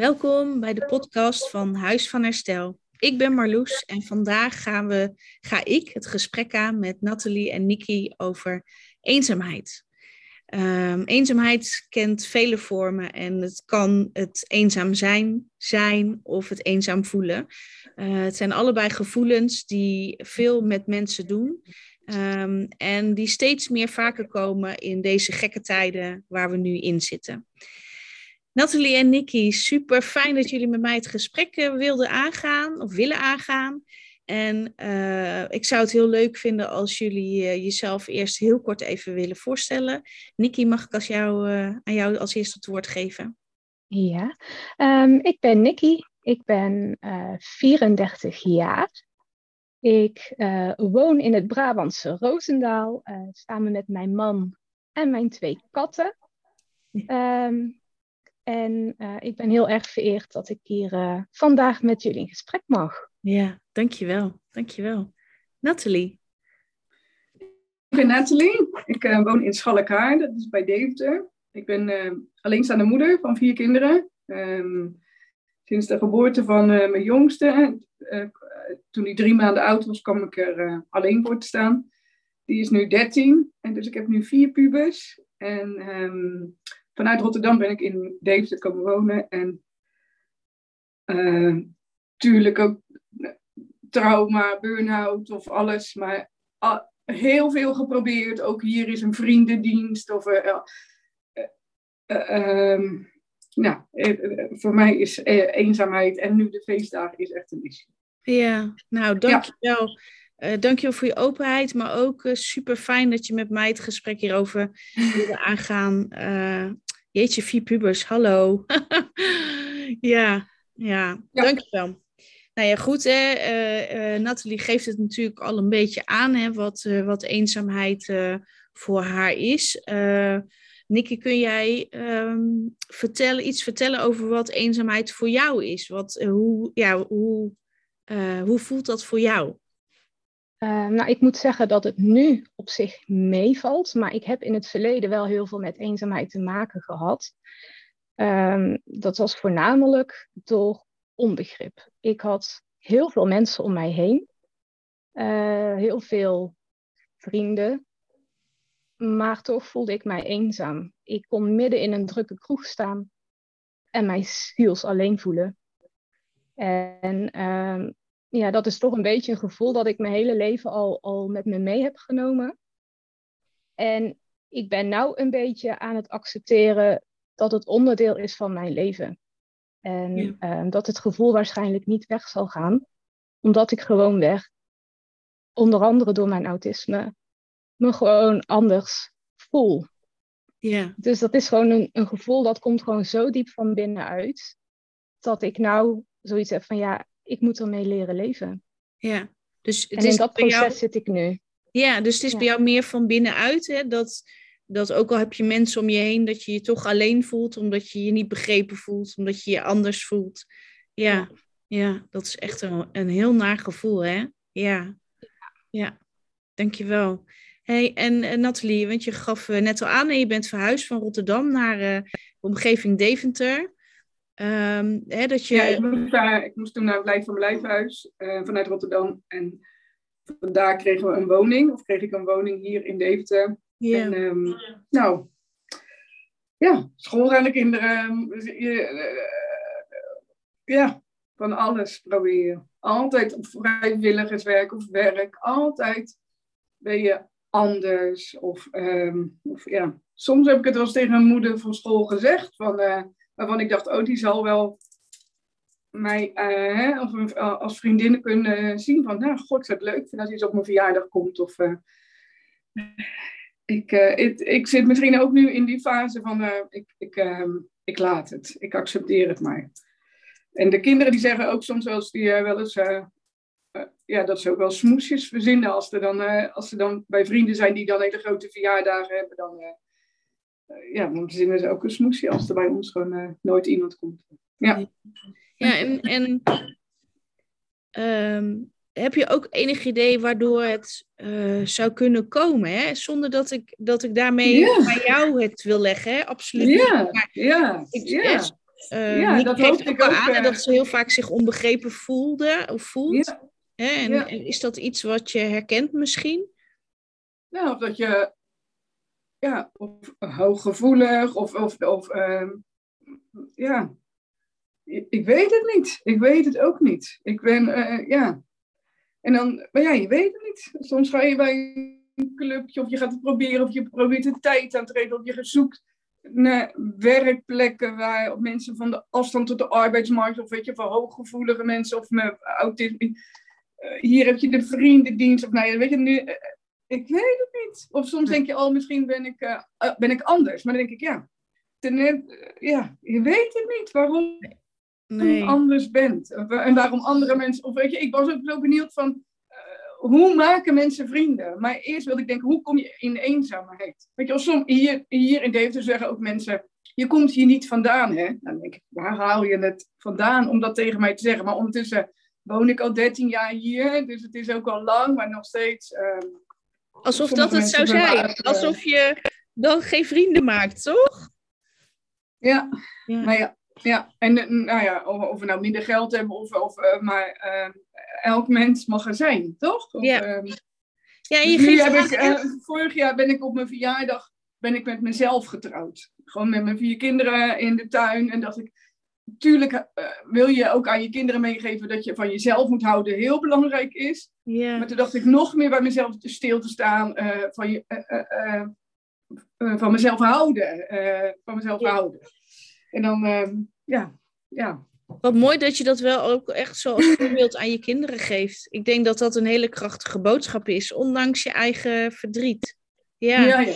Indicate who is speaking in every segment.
Speaker 1: Welkom bij de podcast van Huis van Herstel. Ik ben Marloes en vandaag gaan we, ga ik het gesprek aan met Nathalie en Nikki over eenzaamheid. Um, eenzaamheid kent vele vormen en het kan het eenzaam zijn, zijn of het eenzaam voelen. Uh, het zijn allebei gevoelens die veel met mensen doen um, en die steeds meer vaker komen in deze gekke tijden waar we nu in zitten. Nathalie en Nikki, super fijn dat jullie met mij het gesprek eh, wilden aangaan of willen aangaan. En uh, ik zou het heel leuk vinden als jullie uh, jezelf eerst heel kort even willen voorstellen. Nikki, mag ik als jou, uh, aan jou als eerste het woord geven?
Speaker 2: Ja, um, ik ben Nikki. Ik ben 34 jaar. Ik woon in het Brabantse Roosendaal samen met mijn man en mijn twee katten. Um, en uh, ik ben heel erg vereerd dat ik hier uh, vandaag met jullie in gesprek mag.
Speaker 1: Ja, dankjewel. Dankjewel. Nathalie.
Speaker 3: Ik ben Nathalie. Ik uh, woon in Schalkaar, dat is bij Deventer. Ik ben alleenstaande moeder van vier kinderen. Um, sinds de geboorte van mijn jongste, toen hij drie maanden oud was, kwam ik er alleen voor te staan. Die is nu 13 en dus ik heb nu vier pubers. En um, vanuit Rotterdam ben ik in Deventer komen wonen. En natuurlijk uh, ook trauma, burn-out of alles. Maar uh, heel veel geprobeerd. Ook hier is een vriendendienst. Of, uh, nou, voor mij is eenzaamheid en nu de feestdagen is echt een issue.
Speaker 1: Ja, nou dankjewel. Ja. Uh, dankjewel voor je openheid, maar ook uh, super fijn dat je met mij het gesprek hierover wilde aangaan. Uh, jeetje, vier pubers, hallo. ja, ja, ja, dankjewel. Nou ja, goed, hè. Nathalie geeft het natuurlijk al een beetje aan, hè, wat, wat eenzaamheid voor haar is. Nikki, kun jij um, vertellen, iets vertellen over wat eenzaamheid voor jou is? Wat, hoe, ja, hoe, hoe voelt dat voor jou?
Speaker 2: Uh, nou, ik moet zeggen dat het nu op zich meevalt, maar ik heb in het verleden wel heel veel met eenzaamheid te maken gehad. Um, dat was voornamelijk door onbegrip. Ik had heel veel mensen om mij heen, uh, heel veel vrienden, maar toch voelde ik mij eenzaam. Ik kon midden in een drukke kroeg staan en mij ziels alleen voelen. En um, ja, dat is toch een beetje een gevoel dat ik mijn hele leven al, al met me mee heb genomen. En ik ben nou een beetje aan het accepteren dat het onderdeel is van mijn leven. En ja. um, dat het gevoel waarschijnlijk niet weg zal gaan, omdat ik gewoon weg, onder andere door mijn autisme, me gewoon anders voel.
Speaker 1: Ja.
Speaker 2: Dus dat is gewoon een, een gevoel dat komt gewoon zo diep van binnenuit, dat ik nou zoiets heb van ja, ik moet ermee leren leven.
Speaker 1: Ja, dus het
Speaker 2: en
Speaker 1: is
Speaker 2: in dat proces
Speaker 1: jou...
Speaker 2: zit ik nu.
Speaker 1: Ja, dus het is ja. bij jou meer van binnenuit, hè? Dat, dat ook al heb je mensen om je heen, dat je je toch alleen voelt, omdat je je niet begrepen voelt, omdat je je anders voelt. Ja, ja, ja dat is echt een, een heel naar gevoel, hè? Ja, ja, dankjewel. Hey, en uh, Nathalie, want je gaf uh, net al aan, en je bent verhuisd van Rotterdam naar uh, de omgeving Deventer. Um, hè, dat je...
Speaker 3: Ja, ik moest, daar, ik moest toen naar het Blijf van mijn Lijfhuis uh, vanuit Rotterdam. En vandaar kregen we een woning, of kreeg ik een woning hier in Deventer.
Speaker 1: Yeah.
Speaker 3: En um, nou, ja, school aan de kinderen. Uh, ja, van alles proberen. Altijd op vrijwilligerswerk of werk. Altijd ben je anders. Of, um, of ja, soms heb ik het wel eens tegen mijn moeder van school gezegd. Van, uh, waarvan ik dacht, oh, die zal wel mij uh, hè, of, als vriendinnen kunnen zien van, nou, god, het leuk vinden als iets op mijn verjaardag komt. Of, uh, ik, it, ik zit misschien ook nu in die fase van, ik, ik, ik laat het, ik accepteer het maar. En de kinderen die zeggen ook soms wel eens, die wel eens, ja, dat ze ook wel smoesjes verzinnen als, er dan, als ze dan bij vrienden zijn die dan hele grote verjaardagen hebben, dan ja, dan verzinnen ze ook een smoesje als er bij ons gewoon uh, nooit iemand komt. Ja,
Speaker 1: ja en, en um, heb je ook enig idee waardoor het uh, zou kunnen komen? Hè? Zonder dat ik, dat ik daarmee ja. bij jou het wil leggen, hè? absoluut
Speaker 3: ja.
Speaker 1: Maar
Speaker 3: ja,
Speaker 1: ik,
Speaker 3: ja.
Speaker 1: Uh,
Speaker 3: Ja, dat
Speaker 1: geeft ook
Speaker 3: ik
Speaker 1: wel
Speaker 3: ook,
Speaker 1: aan
Speaker 3: eh.
Speaker 1: dat ze heel vaak zich onbegrepen voelde of voelt.
Speaker 3: Ja.
Speaker 1: Hè? En,
Speaker 3: Ja.
Speaker 1: en is dat iets wat je herkent misschien?
Speaker 3: Nou, of dat je ja, of hooggevoelig of, of, of ehm, ja, ik, weet het niet. Ik weet het ook niet. Ik ben, eh, ja. En dan, maar ja, je weet het niet. Soms ga je bij een clubje of je gaat het proberen of je probeert de tijd aan te regelen of je zoekt naar werkplekken waar mensen van de afstand tot de arbeidsmarkt of weet je, voor hooggevoelige mensen of met autisme. eh, hier heb je de vriendendienst of nou ja, weet je, nu, eh, ik weet het niet. Of soms denk je, oh, misschien ben ik, eh, eh, ben ik anders. Maar dan denk ik, ja, ten, eh, ja, je weet het niet waarom
Speaker 1: Nee.
Speaker 3: je anders bent. Eh, En waarom andere mensen, of weet je, ik was ook zo benieuwd van, hoe maken mensen vrienden? Maar eerst wilde ik denken, hoe kom je in eenzaamheid? Weet je, als som, hier, hier in Deventer zeggen ook mensen, je komt hier niet vandaan, hè? Dan denk ik, waar haal je het vandaan om dat tegen mij te zeggen? Maar ondertussen woon ik al 13 jaar hier, dus het is ook al lang, maar nog steeds... ehm,
Speaker 1: Alsof
Speaker 3: sommige
Speaker 1: dat het zou zijn. Alsof je dan geen vrienden maakt, toch?
Speaker 3: Ja,
Speaker 1: Ja.
Speaker 3: maar ja, ja. en eh, nou ja, of, of we nou minder geld hebben, of, of, eh, maar eh, elk mens mag er zijn, toch? Of,
Speaker 1: Ja.
Speaker 3: ehm,
Speaker 1: Ja, je
Speaker 3: dus nu heb ik, vorig jaar ben ik op mijn verjaardag ben ik met mezelf getrouwd. Gewoon met mijn vier kinderen in de tuin. En dacht ik, natuurlijk eh, wil je ook aan je kinderen meegeven dat je van jezelf moet houden, heel belangrijk is. Maar toen dacht ik nog meer bij mezelf stil te staan, eh, van, je, eh, van mezelf houden. van mezelf houden. En dan, ja, ja.
Speaker 1: Wat mooi dat je dat wel ook echt zo als voorbeeld aan je kinderen geeft. Ik denk dat dat een hele krachtige boodschap is, ondanks je eigen verdriet. Ja.
Speaker 3: Ja, ja.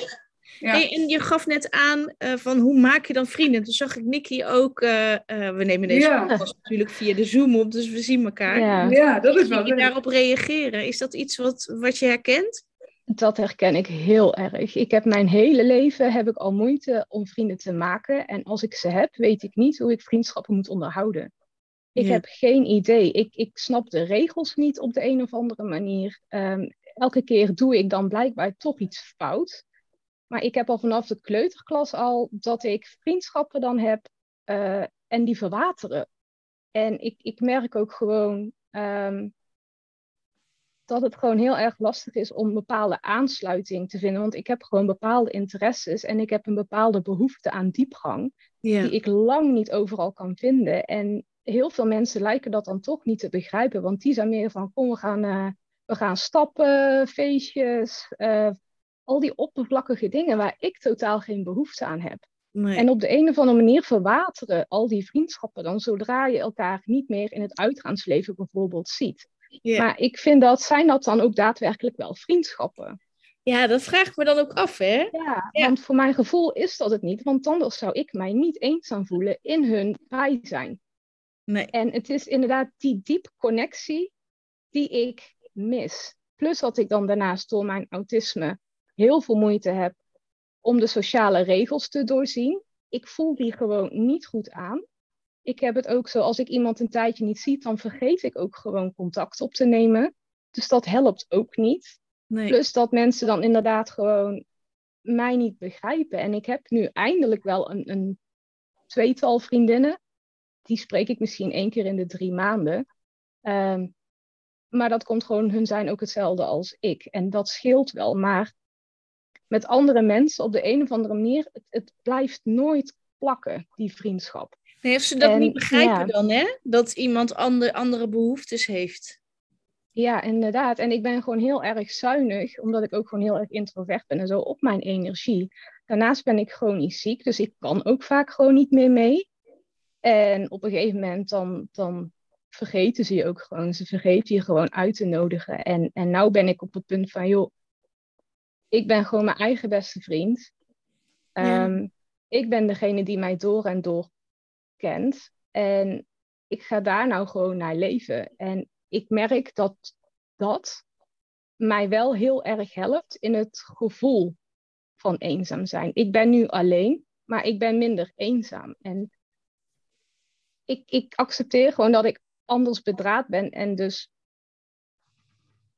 Speaker 3: Ja.
Speaker 1: Hey, en je gaf net aan eh, van hoe maak je dan vrienden? Toen zag ik Nicky ook, eh, eh, we nemen deze
Speaker 3: Ja.
Speaker 1: podcast natuurlijk via de Zoom op, dus we zien elkaar.
Speaker 2: Ja,
Speaker 3: Ja, dat is wel leuk.
Speaker 1: daarop reageren, is dat iets wat, wat je herkent?
Speaker 2: dat herken ik heel erg. Ik heb mijn hele leven heb ik al moeite om vrienden te maken. En als ik ze heb, weet ik niet hoe ik vriendschappen moet onderhouden. Ik
Speaker 1: Ja.
Speaker 2: heb geen idee. Ik, ik snap de regels niet op de een of andere manier. Ehm, elke keer doe ik dan blijkbaar toch iets fout. Maar ik heb al vanaf de kleuterklas al dat ik vriendschappen dan heb eh, en die verwateren. En ik, ik merk ook gewoon ehm, dat het gewoon heel erg lastig is om een bepaalde aansluiting te vinden. Want ik heb gewoon bepaalde interesses en ik heb een bepaalde behoefte aan diepgang die ik lang niet overal kan vinden. En heel veel mensen lijken dat dan toch niet te begrijpen, want die zijn meer van, kom, we gaan, eh, we gaan stappen, feestjes, eh, al die oppervlakkige dingen waar ik totaal geen behoefte aan heb.
Speaker 1: Nee.
Speaker 2: En op de een of andere manier verwateren al die vriendschappen dan zodra je elkaar niet meer in het uitgaansleven bijvoorbeeld ziet. Maar ik vind dat, zijn dat dan ook daadwerkelijk wel vriendschappen?
Speaker 1: ja, dat vraag ik me dan ook af, hè?
Speaker 2: Ja,
Speaker 1: Ja.
Speaker 2: want voor mijn gevoel is dat het niet, want anders zou ik mij niet eenzaam voelen in hun bijzijn.
Speaker 1: Nee.
Speaker 2: En het is inderdaad die diepe connectie die ik mis. Plus dat ik dan daarnaast door mijn autisme heel veel moeite heb om de sociale regels te doorzien. Ik voel die gewoon niet goed aan. Ik heb het ook zo, als ik iemand een tijdje niet zie, dan vergeet ik ook gewoon contact op te nemen. Dus dat helpt ook niet.
Speaker 1: nee.
Speaker 2: Plus dat mensen dan inderdaad gewoon mij niet begrijpen. En ik heb nu eindelijk wel een, een tweetal vriendinnen. Die spreek ik misschien één keer in de drie maanden. Ehm, maar dat komt gewoon, hun zijn ook hetzelfde als ik. En dat scheelt wel. Maar met andere mensen op de een of andere manier, het, het blijft nooit plakken, die vriendschap.
Speaker 1: Nee, of ze dat
Speaker 2: En,
Speaker 1: niet begrijpen
Speaker 2: ja.
Speaker 1: dan, hè? Dat iemand ander, andere behoeftes heeft.
Speaker 2: Ja, inderdaad. En ik ben gewoon heel erg zuinig, omdat ik ook gewoon heel erg introvert ben en zo op mijn energie. Daarnaast ben ik chronisch ziek, dus ik kan ook vaak gewoon niet meer mee. En op een gegeven moment dan, dan vergeten ze je ook gewoon. Ze vergeten je gewoon uit te nodigen. En, en nou ben ik op het punt van, joh, ik ben gewoon mijn eigen beste vriend.
Speaker 1: Ja.
Speaker 2: Ehm, ik ben degene die mij door en door kent. En ik ga daar nou gewoon naar leven. En ik merk dat dat mij wel heel erg helpt in het gevoel van eenzaam zijn. Ik ben nu alleen, maar ik ben minder eenzaam. En ik, ik accepteer gewoon dat ik anders bedraad ben en dus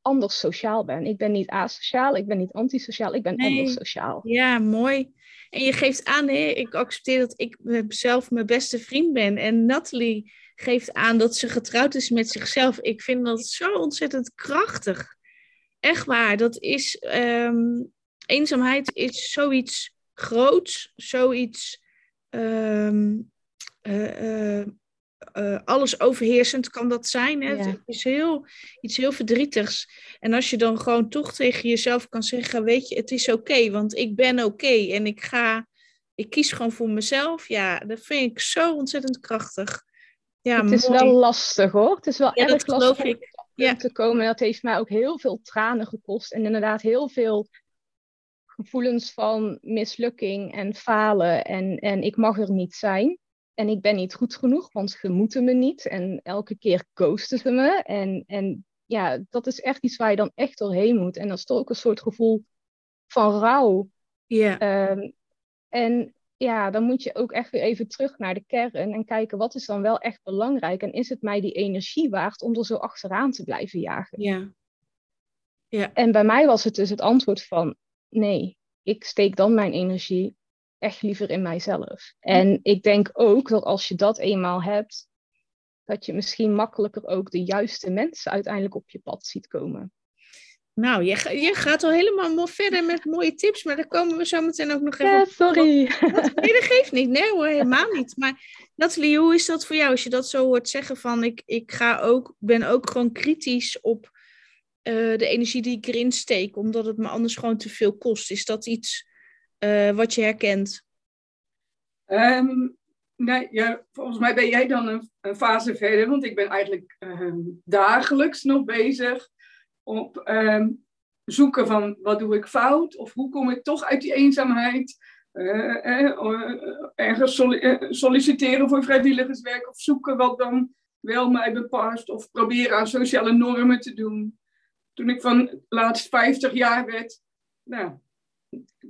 Speaker 2: anders sociaal ben. Ik ben niet asociaal, ik ben niet antisociaal, ik ben anders sociaal.
Speaker 1: Ja, mooi. En je geeft aan, nee, ik accepteer dat ik zelf mijn beste vriend ben. En Natalie geeft aan dat ze getrouwd is met zichzelf. Ik vind dat zo ontzettend krachtig. Echt waar. Dat is, ehm, eenzaamheid is zoiets groots, zoiets um, uh, uh, alles overheersend kan dat zijn. Hè? Het is heel, iets heel verdrietigs. En als je dan gewoon toch tegen jezelf kan zeggen, weet je, het is oké, want ik ben oké en ik ga, ik kies gewoon voor mezelf. Ja, dat vind ik zo ontzettend krachtig. Ja,
Speaker 2: het is wel lastig hoor. Het is wel ja, erg lastig om ja. te komen. Dat heeft mij ook heel veel tranen gekost. En inderdaad heel veel gevoelens van mislukking en falen. En, en ik mag er niet zijn. En ik ben niet goed genoeg, want ze moeten me niet. En elke keer ghosten ze me. En, en ja, dat is echt iets waar je dan echt doorheen moet. En dat is toch ook een soort gevoel van rouw.
Speaker 1: Ja.
Speaker 2: Ehm, en ja, dan moet je ook echt weer even terug naar de kern en kijken wat is dan wel echt belangrijk. En is het mij die energie waard om er zo achteraan te blijven jagen?
Speaker 1: Ja. ja.
Speaker 2: En bij mij was het dus het antwoord van nee, ik steek dan mijn energie echt liever in mijzelf. En ik denk ook dat als je dat eenmaal hebt, dat je misschien makkelijker ook de juiste mensen uiteindelijk op je pad ziet komen.
Speaker 1: Nou, je, je gaat al helemaal verder met mooie tips, maar daar komen we zo meteen ook nog even
Speaker 2: ja, sorry.
Speaker 1: Nee, dat geeft niet. Nee hoor, helemaal niet. Maar Nathalie, hoe is dat voor jou als je dat zo hoort zeggen van ik, ik ga ook, ben ook gewoon kritisch op eh, de energie die ik erin steek, omdat het me anders gewoon te veel kost. Is dat iets uh, wat je herkent?
Speaker 3: Um, volgens mij ben jij dan een, een fase verder, want ik ben eigenlijk um, dagelijks nog bezig op um, zoeken van wat doe ik fout of hoe kom ik toch uit die eenzaamheid. Uh, uh, ergens solliciteren voor vrijwilligerswerk of zoeken wat dan wel mij bepast of proberen aan sociale normen te doen. Toen ik van laatst 50 jaar werd, nou,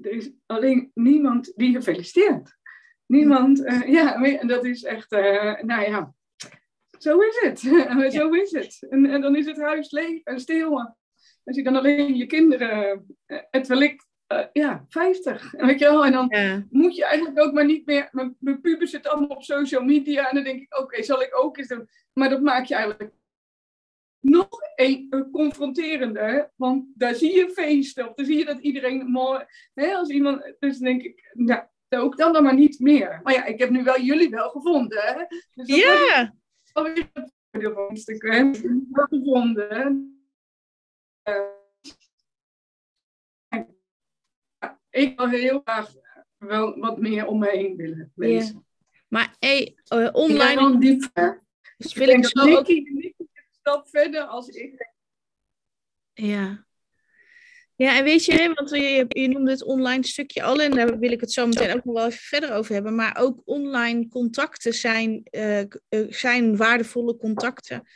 Speaker 3: er is alleen niemand die gefeliciteerd. Niemand, uh, ja, en dat is echt, uh, nou ja, zo is het. zo is het. En, en, dan is het huis leeg en stil. Als je dan alleen je kinderen, uh, het wellicht, ja, 50. Weet je wel? En dan moet je eigenlijk ook maar niet meer, mijn, mijn pubers zitten allemaal op social media en dan denk ik, oké, zal ik ook eens doen. Maar dat maak je eigenlijk nog een confronterende, want daar zie je feesten, of dan zie je dat iedereen mooi, hè, als iemand, dus denk ik, nou, ook dan dan maar niet meer. Maar ja, ik heb nu wel jullie wel gevonden, hè.
Speaker 1: Dus ja!
Speaker 3: Alweer het voordeel van hè. Wel gevonden. Uh, ik wil heel graag wel wat meer om me heen willen wezen. Ja.
Speaker 1: Maar hey, uh, online...
Speaker 3: Ja, dan diep, dus wil ik, ik zo ook stap verder als ik.
Speaker 1: Ja. Ja, en weet je, want je, je noemde het online stukje al en daar wil ik het zo meteen ook nog wel even verder over hebben. Maar ook online contacten zijn, uh, zijn waardevolle contacten.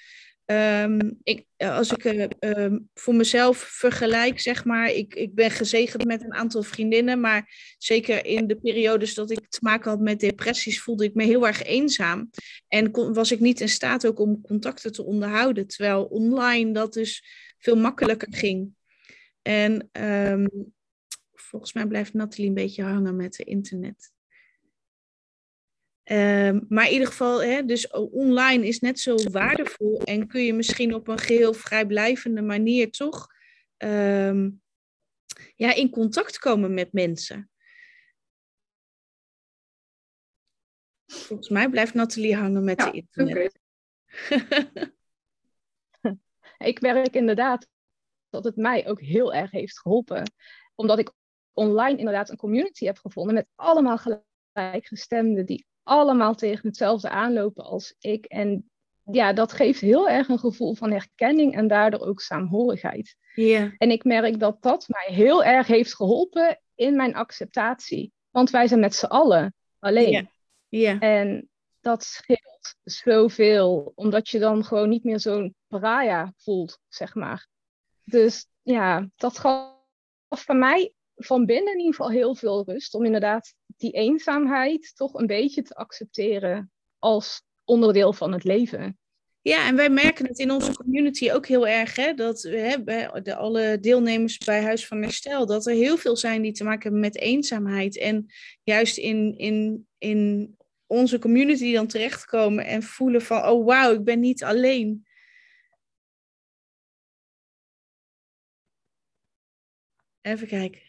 Speaker 1: Um, ik, als ik uh, voor mezelf vergelijk, zeg maar, ik, ik ben gezegend met een aantal vriendinnen, maar zeker in de periodes dat ik te maken had met depressies, voelde ik me heel erg eenzaam. En kon, was ik niet in staat ook om contacten te onderhouden, terwijl online dat dus veel makkelijker ging. En um, volgens mij blijft Nathalie een beetje hangen met het internet. Um, maar in ieder geval, hè, dus online is net zo waardevol en kun je misschien op een geheel vrijblijvende manier toch um, ja, in contact komen met mensen. Volgens mij blijft Nathalie hangen met de internet. Okay.
Speaker 2: ik werk inderdaad dat het mij ook heel erg heeft geholpen. Omdat ik online inderdaad een community heb gevonden met allemaal gelijkgestemden die allemaal tegen hetzelfde aanlopen als ik. En ja, dat geeft heel erg een gevoel van herkenning en daardoor ook saamhorigheid.
Speaker 1: Yeah.
Speaker 2: En ik merk dat dat mij heel erg heeft geholpen in mijn acceptatie. Want wij zijn met z'n allen alleen.
Speaker 1: Yeah. Yeah.
Speaker 2: En dat scheelt zoveel, omdat je dan gewoon niet meer zo'n pariah voelt, zeg maar. Dus ja, dat gaf voor mij van binnen in ieder geval heel veel rust om inderdaad die eenzaamheid toch een beetje te accepteren als onderdeel van het leven.
Speaker 1: Ja, en wij merken het in onze community ook heel erg, hè, dat hè, bij de, alle deelnemers bij Huis van Herstel, dat er heel veel zijn die te maken hebben met eenzaamheid. En juist in, in, in onze community dan terechtkomen en voelen van, oh wauw, ik ben niet alleen. Even kijken.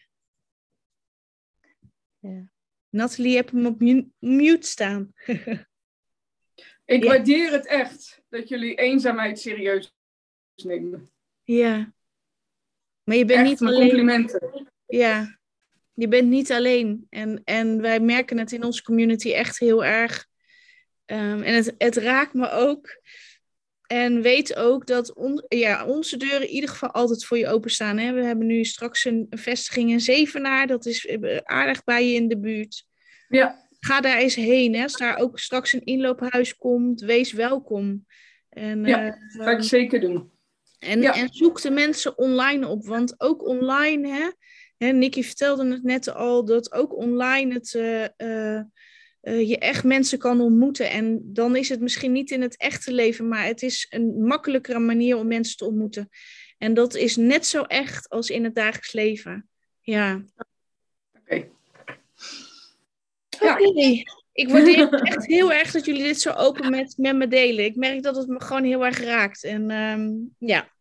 Speaker 1: Ja. Nathalie, heb hem op mute staan.
Speaker 3: ik waardeer het echt dat jullie eenzaamheid serieus nemen.
Speaker 1: Ja. Maar je bent niet alleen.
Speaker 3: complimenten.
Speaker 1: Ja. Je bent niet alleen. En, en wij merken het in onze community echt heel erg. Um, en het, het raakt me ook. En weet ook dat on, ja, onze deuren in ieder geval altijd voor je openstaan. Hè? We hebben nu straks een, vestiging in Zevenaar. Dat is eh, aardig bij je in de buurt.
Speaker 3: Ja.
Speaker 1: Ga daar eens heen. Hè? Als daar ook straks een inloophuis komt, wees welkom. En,
Speaker 3: ja, uh, ga ik zeker doen.
Speaker 1: En, en zoek de mensen online op. Want ook online, hè, hè, Nicky vertelde het net al, dat ook online het... Uh, uh, je echt mensen kan ontmoeten. En dan is het misschien niet in het echte leven, maar het is een makkelijkere manier om mensen te ontmoeten. En dat is net zo echt als in het dagelijks leven. Ja.
Speaker 3: Oké.
Speaker 1: Ja. Ik waardeer echt heel erg dat jullie dit zo open met, met me delen. Ik merk dat het me gewoon heel erg raakt. En um, ja,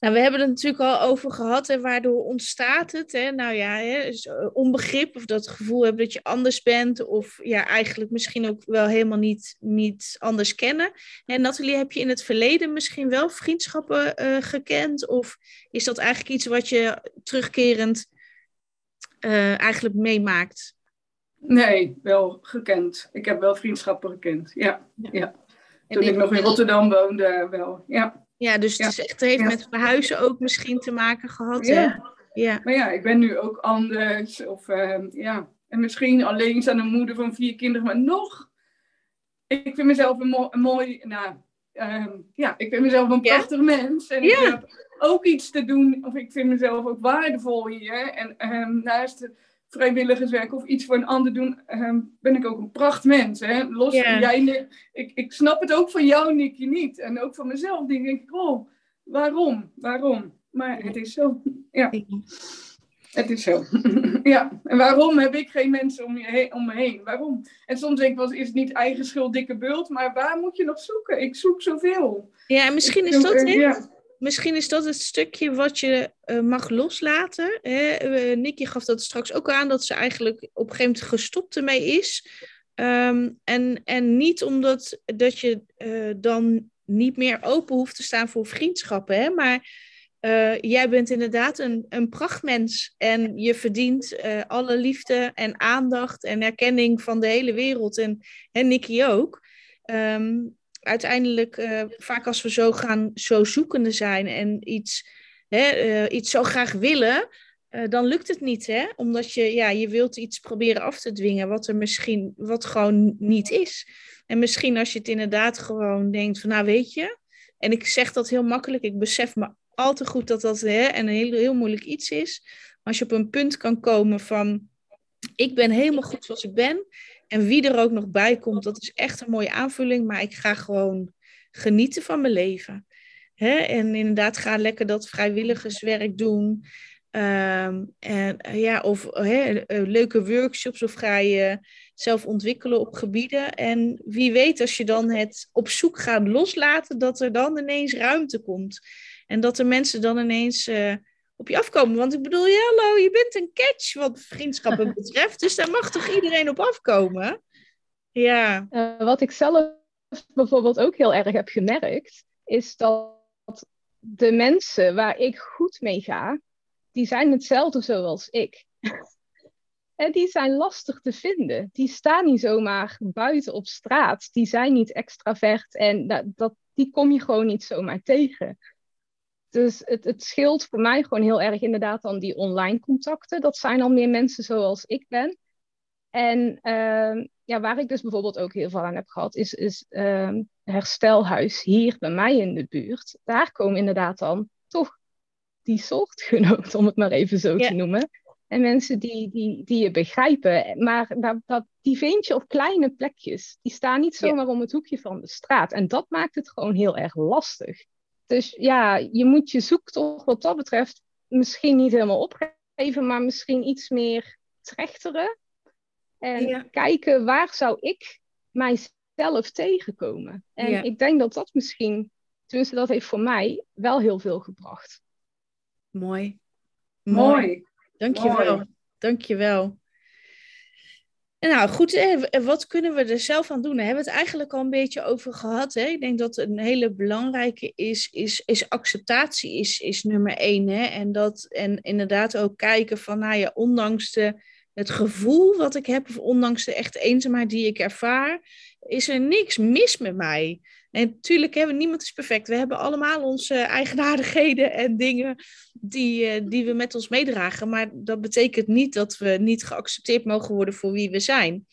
Speaker 1: nou, we hebben het natuurlijk al over gehad en waardoor ontstaat het. Hè? Nou ja, hè, dus, eh, onbegrip of dat gevoel hebben dat je anders bent. Of ja, eigenlijk misschien ook wel helemaal niet, niet anders kennen. En Nathalie, heb je in het verleden misschien wel vriendschappen uh, gekend? Of is dat eigenlijk iets wat je terugkerend uh, eigenlijk meemaakt?
Speaker 3: Nee, wel gekend. Ik heb wel vriendschappen gekend, ja. ja. Toen ik nog in Rotterdam woonde, wel, ja.
Speaker 1: Ja, dus het is echt, heeft met verhuizen ook misschien te maken gehad.
Speaker 3: Ja. ja. Maar ja, ik ben nu ook anders. Of uh, ja, en misschien alleen aan een moeder van vier kinderen, maar nog. Ik vind mezelf een, mooi, nou, uh, ja, ik vind mezelf een prachtig mens. En ik heb ook iets te doen, of ik vind mezelf ook waardevol hier. En naast vrijwilligerswerk of iets voor een ander doen, ehm, ben ik ook een prachtmens. Hè? Los van jij, ik, ik snap het ook van jou, Nicky, niet. En ook van mezelf. denk ik, oh, waarom? Waarom? Maar het is zo. Ja. Het is zo. ja. En waarom heb ik geen mensen om, je om me heen? Waarom? En soms denk ik wel, is het niet eigen schuld, dikke bult, maar waar moet je nog zoeken? Ik zoek zoveel.
Speaker 1: Ja, en misschien is dat het. Ja misschien is dat het stukje wat je uh, mag loslaten. Hè? Uh, Nicky gaf dat straks ook aan, dat ze eigenlijk op een gegeven moment gestopt ermee is. Um, en, en niet omdat dat je uh, dan niet meer open hoeft te staan voor vriendschappen, hè? maar jij bent inderdaad een, een prachtmens en je verdient alle liefde en aandacht en erkenning van de hele wereld en, en Nicky ook. Um, uiteindelijk, uh, vaak als we zo gaan, zo zoekende zijn en iets, hè, uh, iets zo graag willen, uh, dan lukt het niet, hè? Omdat je, ja, je wilt iets proberen af te dwingen wat er misschien, wat gewoon niet is. En misschien als je het inderdaad gewoon denkt van, nou weet je, en ik zeg dat heel makkelijk, ik besef me al te goed dat dat hè, een heel, heel moeilijk iets is. Maar als je op een punt kan komen van, ik ben helemaal goed zoals ik ben en wie er ook nog bij komt, dat is echt een mooie aanvulling. Maar ik ga gewoon genieten van mijn leven. Hè? En inderdaad, ga lekker dat vrijwilligerswerk doen. Ehm, en, eh, ja, of eh, leuke workshops of ga je zelf ontwikkelen op gebieden. En wie weet, als je dan het op zoek gaat loslaten, dat er dan ineens ruimte komt. En dat de mensen dan ineens uh, op je afkomen. Want ik bedoel, hallo, je bent een catch wat vriendschappen betreft. Dus daar mag toch iedereen op afkomen? Ja.
Speaker 2: Uh, wat ik zelf bijvoorbeeld ook heel erg heb gemerkt, is dat de mensen waar ik goed mee ga, die zijn hetzelfde zoals ik. en die zijn lastig te vinden. Die staan niet zomaar buiten op straat. Die zijn niet extravert en dat, dat, die kom je gewoon niet zomaar tegen. Dus het, het scheelt voor mij gewoon heel erg inderdaad dan die online contacten. Dat zijn al meer mensen zoals ik ben. En uh, ja, waar ik dus bijvoorbeeld ook heel veel aan heb gehad, is, is uh, herstelhuis hier bij mij in de buurt. Daar komen inderdaad dan toch die soortgenoten, om het maar even zo te noemen. En mensen die, die, die je begrijpen. Maar dat, dat, die vind je op kleine plekjes. Die staan niet zomaar om het hoekje van de straat. En dat maakt het gewoon heel erg lastig. Dus ja, je moet je zoektocht wat dat betreft misschien niet helemaal opgeven, maar misschien iets meer trechteren. En kijken waar zou ik mijzelf tegenkomen. En ik denk dat dat misschien, tenminste dat heeft voor mij wel heel veel gebracht.
Speaker 1: Mooi. Mooi. Dankjewel. Mooi. Dankjewel. Nou goed, wat kunnen we er zelf aan doen? Daar hebben we het eigenlijk al een beetje over gehad. Hè? Ik denk dat een hele belangrijke is, is, is acceptatie is, is nummer één. Hè? En, dat, en inderdaad ook kijken van, nou ja, ondanks de, het gevoel wat ik heb, of ondanks de echte eenzaamheid die ik ervaar, is er niks mis met mij. En natuurlijk hebben niemand is perfect. We hebben allemaal onze eigenaardigheden en dingen die, uh, die we met ons meedragen. Maar dat betekent niet dat we niet geaccepteerd mogen worden voor wie we zijn.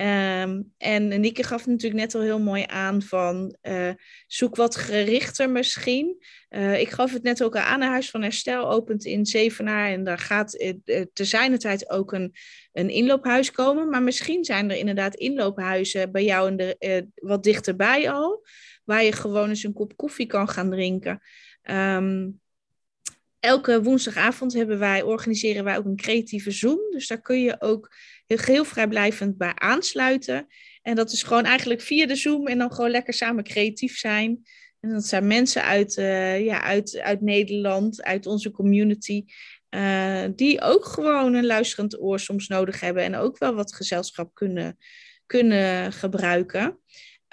Speaker 1: Um, en Nieke gaf natuurlijk net al heel mooi aan van uh, zoek wat gerichter misschien. Uh, ik gaf het net ook aan, een Huis van Herstel opent in Zevenaar en daar gaat uh, te zijner tijd ook een, een inloophuis komen. Maar misschien zijn er inderdaad inloophuizen bij jou in de, wat dichterbij al, waar je gewoon eens een kop koffie kan gaan drinken. Um, elke woensdagavond hebben wij, organiseren wij ook een creatieve Zoom. Dus daar kun je ook heel vrijblijvend bij aansluiten. En dat is gewoon eigenlijk via de Zoom en dan gewoon lekker samen creatief zijn. En dat zijn mensen uit, uh, ja, uit, uit Nederland, uit onze community, uh, die ook gewoon een luisterend oor soms nodig hebben en ook wel wat gezelschap kunnen, kunnen gebruiken.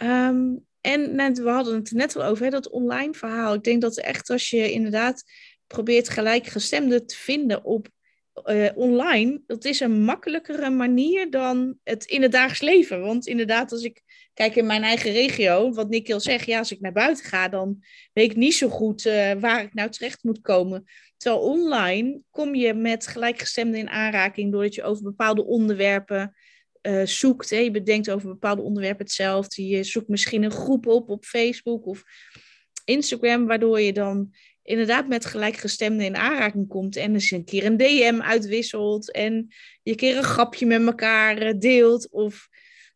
Speaker 1: Um, en net, we hadden het net al over, hè, dat online verhaal. Ik denk dat echt als je inderdaad probeert gelijkgestemden te vinden op uh, online, dat is een makkelijkere manier dan het in het dagelijks leven. Want inderdaad, als ik kijk in mijn eigen regio, wat Nick al zegt, ja, als ik naar buiten ga, dan weet ik niet zo goed uh, waar ik nou terecht moet komen. Terwijl online kom je met gelijkgestemden in aanraking doordat je over bepaalde onderwerpen uh, zoekt. Hè. Je bedenkt over bepaalde onderwerpen hetzelfde. Je zoekt misschien een groep op op Facebook of Instagram, waardoor je dan inderdaad met gelijkgestemden in aanraking komt en eens een keer een DM uitwisselt en je keer een grapje met elkaar eh, deelt. Of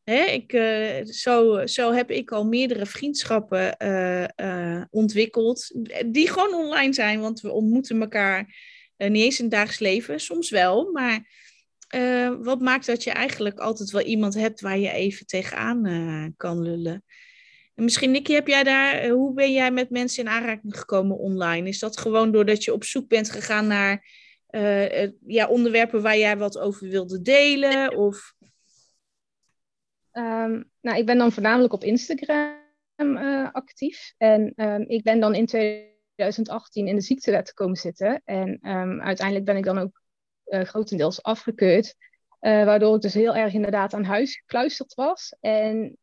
Speaker 1: hè, ik, uh, zo, zo heb ik al meerdere vriendschappen uh, ontwikkeld, die gewoon online zijn, want we ontmoeten elkaar niet eens in het dagelijks leven, soms wel, maar wat maakt dat je eigenlijk altijd wel iemand hebt waar je even tegenaan kan lullen misschien, Nicky, heb jij daar, eh, hoe ben jij met mensen in aanraking gekomen online? Is dat gewoon doordat je op zoek bent gegaan naar ja, onderwerpen waar jij wat over wilde delen? Of...
Speaker 2: Um, nou, ik ben dan voornamelijk op Instagram uh, actief. En um, ik ben dan in 2018 in de ziektewet komen zitten. En um, uiteindelijk ben ik dan ook uh, grotendeels afgekeurd. Uh, waardoor ik dus heel erg inderdaad aan huis gekluisterd was. En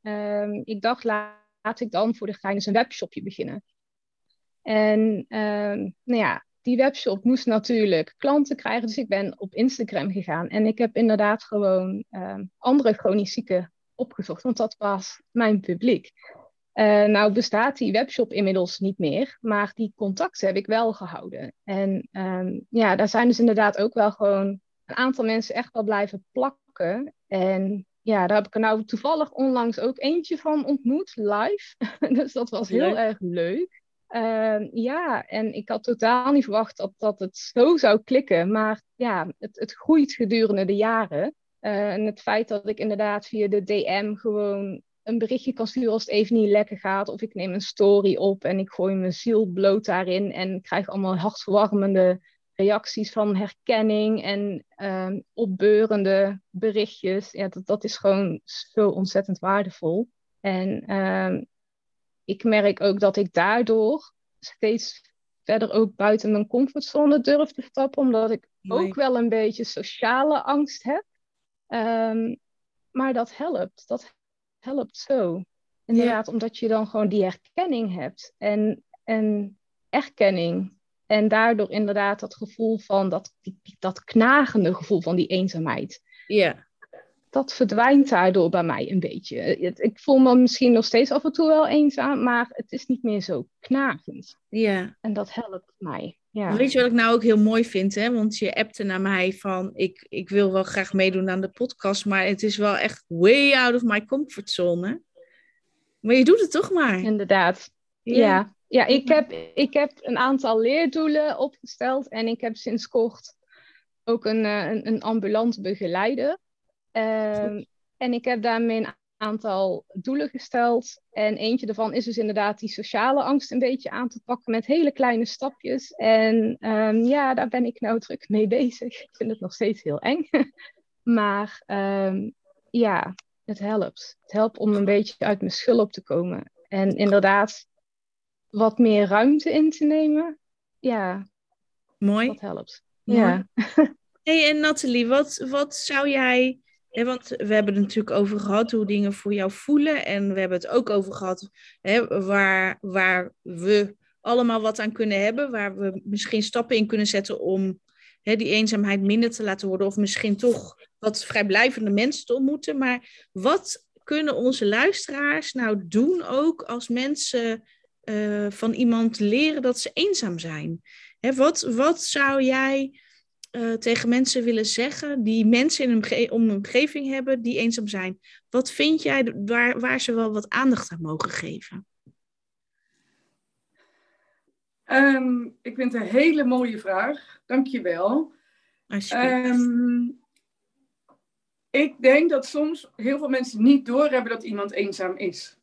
Speaker 2: ik dacht laat ik dan voor de gein eens een webshopje beginnen. En ehm, nou ja, die webshop moest natuurlijk klanten krijgen. Dus ik ben op Instagram gegaan. En ik heb inderdaad gewoon ehm, andere chronisch zieken opgezocht. Want dat was mijn publiek. Uh, nou bestaat die webshop inmiddels niet meer. Maar die contacten heb ik wel gehouden. En ehm, ja, daar zijn dus inderdaad ook wel gewoon een aantal mensen echt wel blijven plakken. En ja, daar heb ik er nou toevallig onlangs ook eentje van ontmoet, live. dus dat was heel erg leuk. Uh, ja, en ik had totaal niet verwacht dat, dat het zo zou klikken. Maar ja, het, het groeit gedurende de jaren. Uh, en het feit dat ik inderdaad via de DM gewoon een berichtje kan sturen als het even niet lekker gaat. Of ik neem een story op en ik gooi mijn ziel bloot daarin. En krijg allemaal hartverwarmende reacties van herkenning en um, opbeurende berichtjes. Ja, dat, dat is gewoon zo ontzettend waardevol. En um, ik merk ook dat ik daardoor steeds verder ook buiten mijn comfortzone durf te stappen, omdat ik ook wel een beetje sociale angst heb. Um, maar dat helpt, dat helpt zo. Inderdaad, omdat je dan gewoon die herkenning hebt en, en erkenning. En daardoor inderdaad dat gevoel van, dat, dat knagende gevoel van die eenzaamheid.
Speaker 1: Ja.
Speaker 2: Dat verdwijnt daardoor bij mij een beetje. Ik voel me misschien nog steeds af en toe wel eenzaam, maar het is niet meer zo knagend.
Speaker 1: Ja.
Speaker 2: En dat helpt mij. Ja.
Speaker 1: Weet je wat ik nou ook heel mooi vind? Hè? Want je appte naar mij van ik, ik wil wel graag meedoen aan de podcast, maar het is wel echt way out of my comfort zone. Maar je doet het toch maar.
Speaker 2: Inderdaad. Ja, ja. ik, heb, ik heb een aantal leerdoelen opgesteld en ik heb sinds kort ook een, eh, een, een ambulant begeleider. Ehm, en ik heb daarmee een aantal doelen gesteld. En eentje daarvan is dus inderdaad die sociale angst een beetje aan te pakken met hele kleine stapjes. En ehm, ja, daar ben ik nou druk mee bezig. Ik vind het nog steeds heel eng. maar um, ja, het helpt. Het helpt om een beetje uit mijn schulp te komen. En inderdaad, wat meer ruimte in te nemen. Ja,
Speaker 1: Mooi.
Speaker 2: dat helpt.
Speaker 1: Mooi.
Speaker 2: Ja.
Speaker 1: hey, en Nathalie, wat, wat zou jij Want we hebben het natuurlijk over gehad hoe dingen voor jou voelen. En we hebben het ook over gehad waar, waar we allemaal wat aan kunnen hebben. Waar we misschien stappen in kunnen zetten om die eenzaamheid minder te laten worden. Of misschien toch wat vrijblijvende mensen te ontmoeten. Maar wat kunnen onze luisteraars nou doen ook als mensen uh, van iemand leren dat ze eenzaam zijn? Wat, wat zou jij uh, tegen mensen willen zeggen die mensen in een om een omgeving hebben die eenzaam zijn? Wat vind jij waar, waar ze wel wat aandacht aan mogen geven?
Speaker 3: Um, ik vind het een hele mooie vraag. Dank je wel. Um, ik denk dat soms heel veel mensen niet doorhebben dat iemand eenzaam is.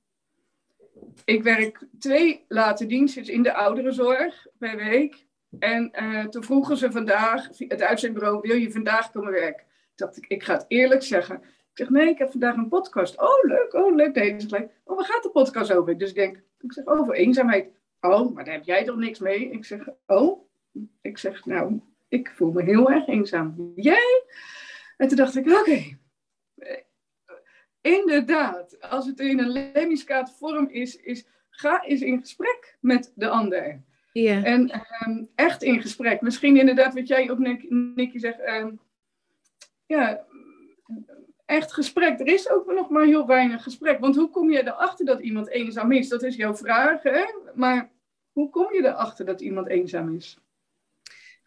Speaker 3: Ik werk twee late dienstjes in de ouderenzorg per week. En uh, toen vroegen ze vandaag, het uitzendbureau, wil je vandaag komen werken? Toen dacht ik, ik ga het eerlijk zeggen. Ik zeg, nee, ik heb vandaag een podcast. Oh, leuk, oh, leuk. Nee, oh, waar gaat de podcast over? Dus ik denk, ik zeg, over eenzaamheid. Oh, maar daar heb jij toch niks mee? Ik zeg, oh. Ik zeg, nou, ik voel me heel erg eenzaam. Jij? En toen dacht ik, oké. Okay. Inderdaad, als het in een lemmiskaat vorm is, is, ga eens in gesprek met de ander.
Speaker 1: Ja.
Speaker 3: En um, echt in gesprek. Misschien inderdaad wat jij ook, Nicky, zegt. Um, ja, echt gesprek. Er is ook nog maar heel weinig gesprek. Want hoe kom je erachter dat iemand eenzaam is? Dat is jouw vraag, hè? Maar hoe kom je erachter dat iemand eenzaam is?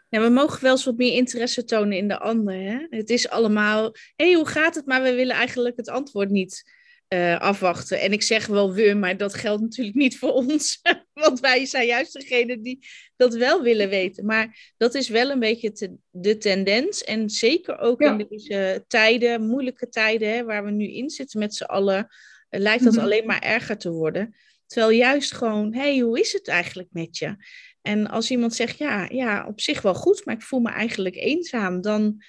Speaker 1: Ja, we mogen wel eens wat meer interesse tonen in de ander. Hè? Het is allemaal, hé, hey, hoe gaat het? Maar we willen eigenlijk het antwoord niet uh, afwachten. En ik zeg wel we, maar dat geldt natuurlijk niet voor ons. Want wij zijn juist degene die dat wel willen weten. Maar dat is wel een beetje te, de tendens. En zeker ook ja. in deze tijden, moeilijke tijden, hè, waar we nu in zitten met z'n allen, uh, lijkt dat mm -hmm. alleen maar erger te worden. Terwijl juist gewoon, hé, hey, hoe is het eigenlijk met je? En als iemand zegt, ja, ja, op zich wel goed, maar ik voel me eigenlijk eenzaam, dan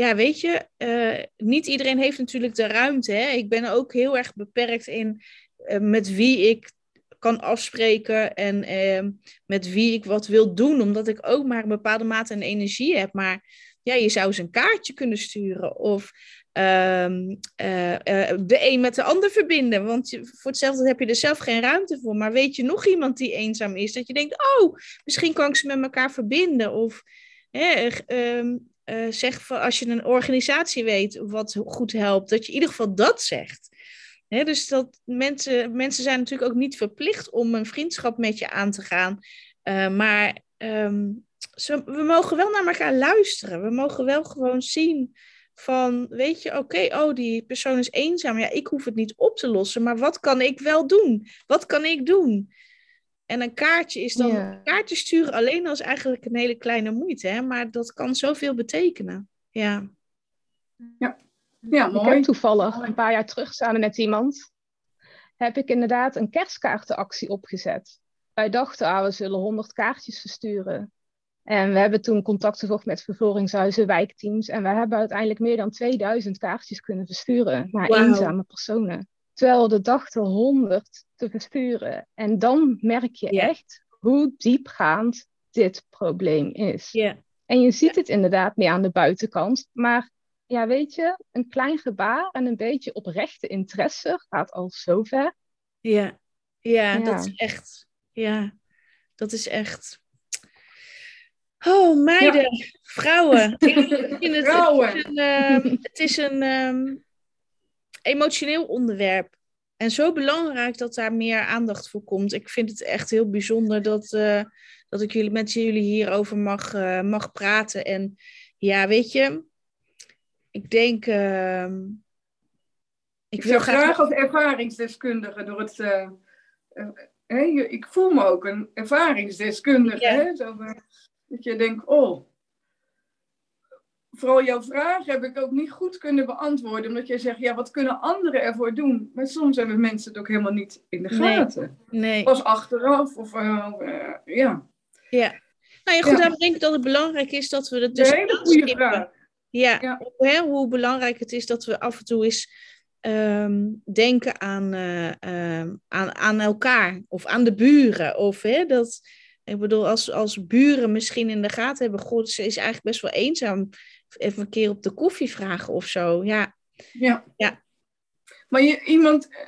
Speaker 1: ja, weet je, uh, niet iedereen heeft natuurlijk de ruimte. Hè? Ik ben ook heel erg beperkt in uh, met wie ik kan afspreken en uh, met wie ik wat wil doen, omdat ik ook maar een bepaalde mate aan energie heb. Maar ja, je zou eens een kaartje kunnen sturen of ehm, de een met de ander verbinden. Want je, voor hetzelfde heb je er zelf geen ruimte voor. Maar weet je nog iemand die eenzaam is, dat je denkt, oh, misschien kan ik ze met elkaar verbinden. Of um, uh, zeg van als je een organisatie weet wat goed helpt, dat je in ieder geval dat zegt. Dus dat mensen, mensen zijn natuurlijk ook niet verplicht om een vriendschap met je aan te gaan. Uh, maar zo, we mogen wel naar elkaar luisteren. We mogen wel gewoon zien van, weet je, oké, oh, die persoon is eenzaam. Ja, ik hoef het niet op te lossen, maar wat kan ik wel doen? Wat kan ik doen? En een kaartje is dan, ja. een kaartje sturen alleen als eigenlijk een hele kleine moeite, hè? maar dat kan zoveel betekenen. Ja.
Speaker 3: Ja, ja mooi.
Speaker 2: Ik heb toevallig een paar jaar terug samen met iemand, heb ik inderdaad een kerstkaartenactie opgezet. Wij dachten, ah, we zullen 100 kaartjes versturen. En we hebben toen contact gezocht met verzorgingshuizen, wijkteams. En we hebben uiteindelijk meer dan 2000 kaartjes kunnen versturen naar wow. eenzame personen. Terwijl de dachten 100 te versturen. En dan merk je yeah. echt hoe diepgaand dit probleem is.
Speaker 1: Yeah.
Speaker 2: En je ziet het inderdaad meer aan de buitenkant. Maar ja, weet je, een klein gebaar en een beetje oprechte interesse gaat al zo ver.
Speaker 1: Ja, ja, ja. dat is echt. Ja, dat is echt. Oh, meiden, ja. vrouwen. Ik vind het,
Speaker 3: vrouwen.
Speaker 1: Het is een, um, het is een um, emotioneel onderwerp. En zo belangrijk dat daar meer aandacht voor komt. Ik vind het echt heel bijzonder dat, uh, dat ik jullie, met jullie hierover mag, uh, mag praten. En ja, weet je, ik denk. Uh,
Speaker 3: ik wil graag, graag als ervaringsdeskundige door het. Uh, ik voel me ook een ervaringsdeskundige. Ja. Hè? Zo, dat je denkt, oh, vooral jouw vraag heb ik ook niet goed kunnen beantwoorden. Omdat jij zegt, ja, wat kunnen anderen ervoor doen? Maar soms hebben mensen het ook helemaal niet in de gaten.
Speaker 1: Nee. nee.
Speaker 3: Pas achteraf of uh, uh, ja.
Speaker 1: Ja. Nou ja, goed, ja. denk ik dat het belangrijk is dat we het dus...
Speaker 3: Een hele goede vraag.
Speaker 1: Ja, ja. Hè, hoe belangrijk het is dat we af en toe eens um, denken aan, uh, aan, aan elkaar of aan de buren. Of hè, dat, ik bedoel, als, als buren misschien in de gaten hebben, god, ze is eigenlijk best wel eenzaam even een keer op de koffie vragen of zo. Ja.
Speaker 3: Ja. ja. Maar je, iemand eh,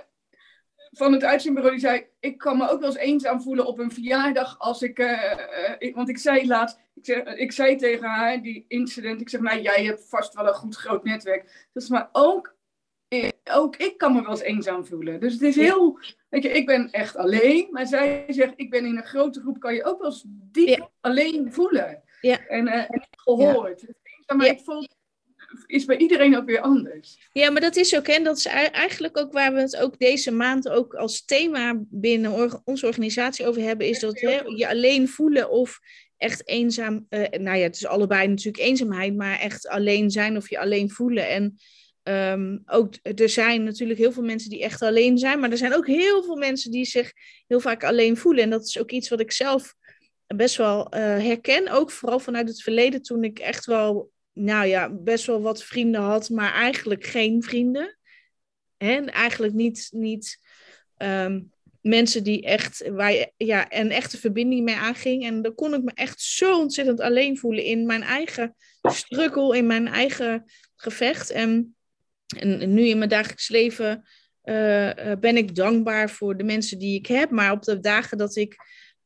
Speaker 3: van het uitzendbureau die zei: Ik kan me ook wel eens eenzaam voelen op een verjaardag. Als ik, uh, ik want ik zei laatst, ik, zeg, ik zei tegen haar, die incident, ik zeg: Nou, jij hebt vast wel een goed groot netwerk. Dus maar ook, ook ik kan me wel eens eenzaam voelen. Dus het is heel. Weet je, ik ben echt alleen. Maar zij zegt: Ik ben in een grote groep, kan je ook wel eens diep alleen voelen.
Speaker 1: Ja.
Speaker 3: En, uh, en gehoord. Ja maar ja. ik voel, is bij iedereen ook weer anders.
Speaker 1: Ja, maar dat is ook, en dat is eigenlijk ook waar we het ook deze maand ook als thema binnen onze organisatie over hebben, is dat hè, je alleen voelen of echt eenzaam, uh, nou ja, het is allebei natuurlijk eenzaamheid, maar echt alleen zijn of je alleen voelen. En um, ook, er zijn natuurlijk heel veel mensen die echt alleen zijn, maar er zijn ook heel veel mensen die zich heel vaak alleen voelen. En dat is ook iets wat ik zelf best wel uh, herken, ook vooral vanuit het verleden toen ik echt wel nou ja, best wel wat vrienden had, maar eigenlijk geen vrienden. En eigenlijk niet, niet um, mensen die echt, waar ja, een echte verbinding mee aanging. En dan kon ik me echt zo ontzettend alleen voelen in mijn eigen struggle, in mijn eigen gevecht. En, en nu in mijn dagelijks leven uh, uh, ben ik dankbaar voor de mensen die ik heb. Maar op de dagen dat ik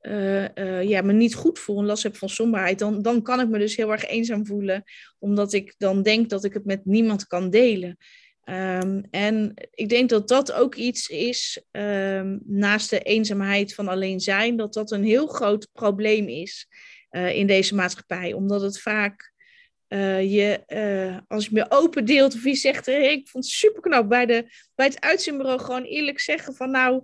Speaker 1: uh, ja, me niet goed voel en last heb van somberheid, dan, dan kan ik me dus heel erg eenzaam voelen, omdat ik dan denk dat ik het met niemand kan delen. Um, en ik denk dat dat ook iets is, um, naast de eenzaamheid van alleen zijn, dat dat een heel groot probleem is in deze maatschappij. Omdat het vaak je, als je me open deelt of je zegt, hey, ik vond het super knap bij, de, bij het uitzendbureau gewoon eerlijk zeggen van nou,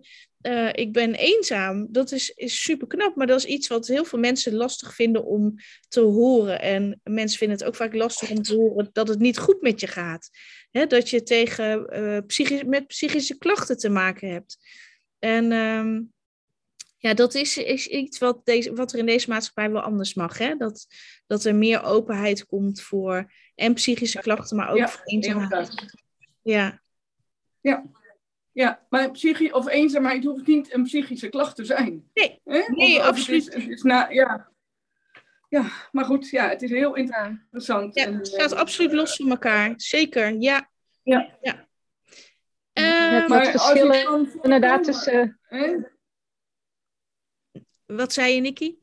Speaker 1: ik ben eenzaam, dat is, is super knap. Maar dat is iets wat heel veel mensen lastig vinden om te horen. En mensen vinden het ook vaak lastig om te horen dat het niet goed met je gaat. Hè, dat je tegen, psychisch, met psychische klachten te maken hebt. En um, ja, dat is, is iets wat, deze, wat er in deze maatschappij wel anders mag. Hè? Dat, dat er meer openheid komt voor en psychische klachten, maar ook ja, voor eenzaamheid. Ja.
Speaker 3: Ja, ja, maar psychie of eenzaamheid hoeft niet een psychische klacht te zijn.
Speaker 1: Nee, nee absoluut. Het is, het is
Speaker 3: ja. ja, maar goed, ja, het is heel interessant.
Speaker 1: Ja, het staat absoluut los van elkaar. Zeker, ja.
Speaker 3: Ja.
Speaker 1: ja.
Speaker 2: Uh, maar verschillen inderdaad tussen...
Speaker 3: Hè?
Speaker 1: Wat zei je, Nicky?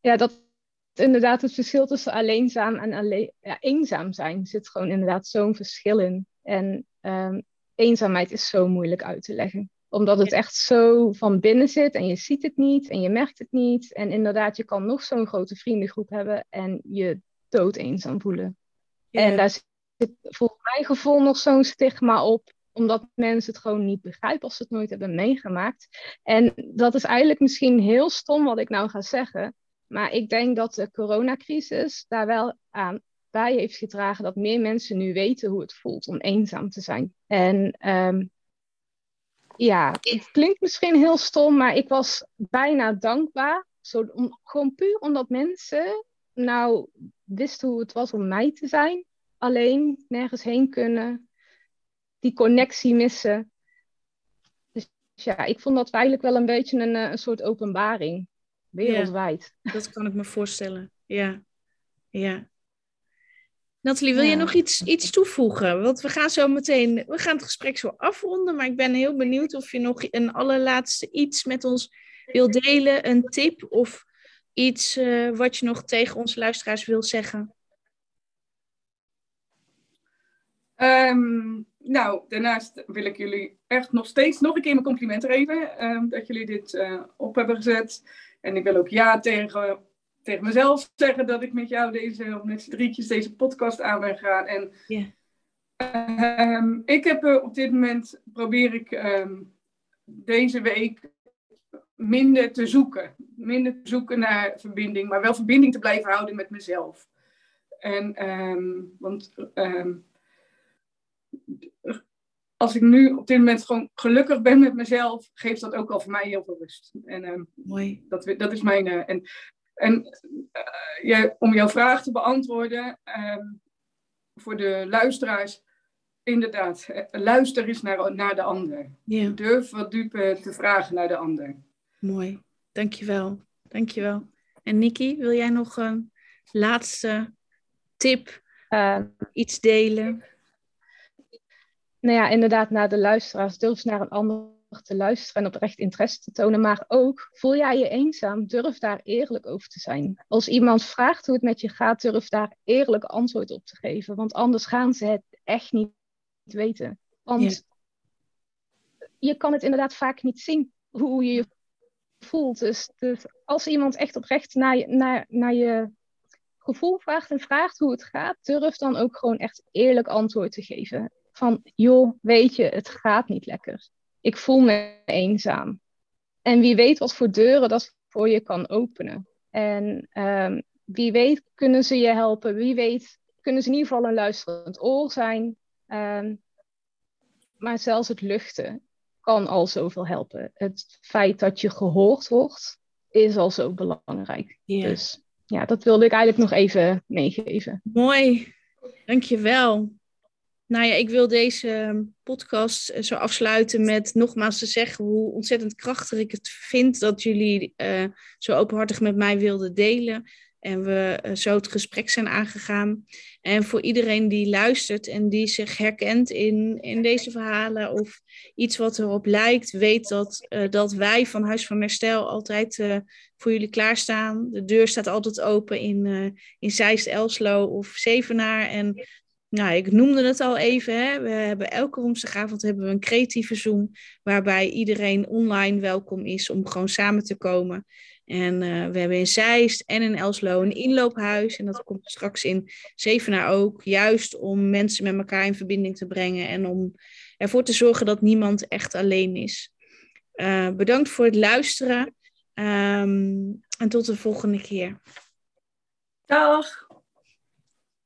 Speaker 2: Ja, dat inderdaad het verschil tussen alleenzaam en alleen, ja, eenzaam zijn zit gewoon inderdaad zo'n verschil in. En um, eenzaamheid is zo moeilijk uit te leggen. Omdat het echt zo van binnen zit en je ziet het niet en je merkt het niet. En inderdaad, je kan nog zo'n grote vriendengroep hebben en je dood eenzaam voelen. En daar zit volgens mijn gevoel nog zo'n stigma op omdat mensen het gewoon niet begrijpen als ze het nooit hebben meegemaakt. En dat is eigenlijk misschien heel stom wat ik nou ga zeggen. Maar ik denk dat de coronacrisis daar wel aan bij heeft gedragen dat meer mensen nu weten hoe het voelt om eenzaam te zijn. En um, ja, het klinkt misschien heel stom, maar ik was bijna dankbaar. Zo, gewoon puur omdat mensen nou wisten hoe het was om mij te zijn. Alleen, nergens heen kunnen, die connectie missen. Dus ja, ik vond dat eigenlijk wel een beetje een, eh, een soort openbaring, wereldwijd.
Speaker 1: Ja, dat kan ik me voorstellen, ja. Ja. Nathalie, wil je nog iets, iets toevoegen? Want we gaan zo meteen, we gaan het gesprek zo afronden, maar ik ben heel benieuwd of je nog een allerlaatste iets met ons wil delen, een tip of iets uh, wat je nog tegen onze luisteraars wil zeggen.
Speaker 3: Um, nou, daarnaast wil ik jullie echt nog steeds nog een keer mijn complimenten geven um, dat jullie dit uh, op hebben gezet. En ik wil ook ja tegen, tegen mezelf zeggen dat ik met jou deze, met z'n drietjes deze podcast aan ben gaan. En ehm, ik heb uh, op dit moment, probeer ik ehm, deze week minder te zoeken. Minder te zoeken naar verbinding, maar wel verbinding te blijven houden met mezelf. En, want als ik nu op dit moment gewoon gelukkig ben met mezelf, geeft dat ook al voor mij heel veel rust. En um, Mooi. Dat, dat is mijn. Uh, en en uh, om jouw vraag te beantwoorden, um, voor de luisteraars, inderdaad, luister eens naar, naar de ander. Ja. Durf wat dieper te vragen naar de ander.
Speaker 1: Mooi, dankjewel. Dankjewel. En Nikki, wil jij nog een laatste tip, uh, iets delen?
Speaker 2: Nou ja, inderdaad naar de luisteraars. Durf naar een ander te luisteren en oprecht interesse te tonen. Maar ook, voel jij je eenzaam? Durf daar eerlijk over te zijn. Als iemand vraagt hoe het met je gaat, durf daar eerlijk antwoord op te geven. Want anders gaan ze het echt niet weten. Want je kan het inderdaad vaak niet zien hoe je je voelt. Dus, dus als iemand echt oprecht naar je, naar, naar je gevoel vraagt en vraagt hoe het gaat, durf dan ook gewoon echt eerlijk antwoord te geven van, joh, weet je, het gaat niet lekker. Ik voel me eenzaam. En wie weet wat voor deuren dat voor je kan openen. En um, wie weet kunnen ze je helpen. Wie weet kunnen ze in ieder geval een luisterend oor zijn. Um, maar zelfs het luchten kan al zoveel helpen. Het feit dat je gehoord wordt, is al zo belangrijk. Yeah. Dus ja, dat wilde ik eigenlijk nog even meegeven.
Speaker 1: Mooi, dankjewel. Nou ja, ik wil deze ehm, podcast eh, zo afsluiten met nogmaals te zeggen hoe ontzettend krachtig ik het vind dat jullie uh, zo openhartig met mij wilden delen. En we uh, zo het gesprek zijn aangegaan. En voor iedereen die luistert en die zich herkent in, in deze verhalen of iets wat erop lijkt, weet dat, dat wij van Huis van Herstel altijd voor jullie klaarstaan. De deur staat altijd open in, in Zeist, Elslo of Zevenaar. En nou, ik noemde het al even. Hè. We hebben elke woensdagavond hebben we een creatieve Zoom. Waarbij iedereen online welkom is om gewoon samen te komen. En uh, we hebben in Zeist en in Elslo een inloophuis. En dat komt straks in Zevenaar ook. Juist om mensen met elkaar in verbinding te brengen. En om ervoor te zorgen dat niemand echt alleen is. Uh, bedankt voor het luisteren. Um, en tot de volgende keer.
Speaker 3: Dag.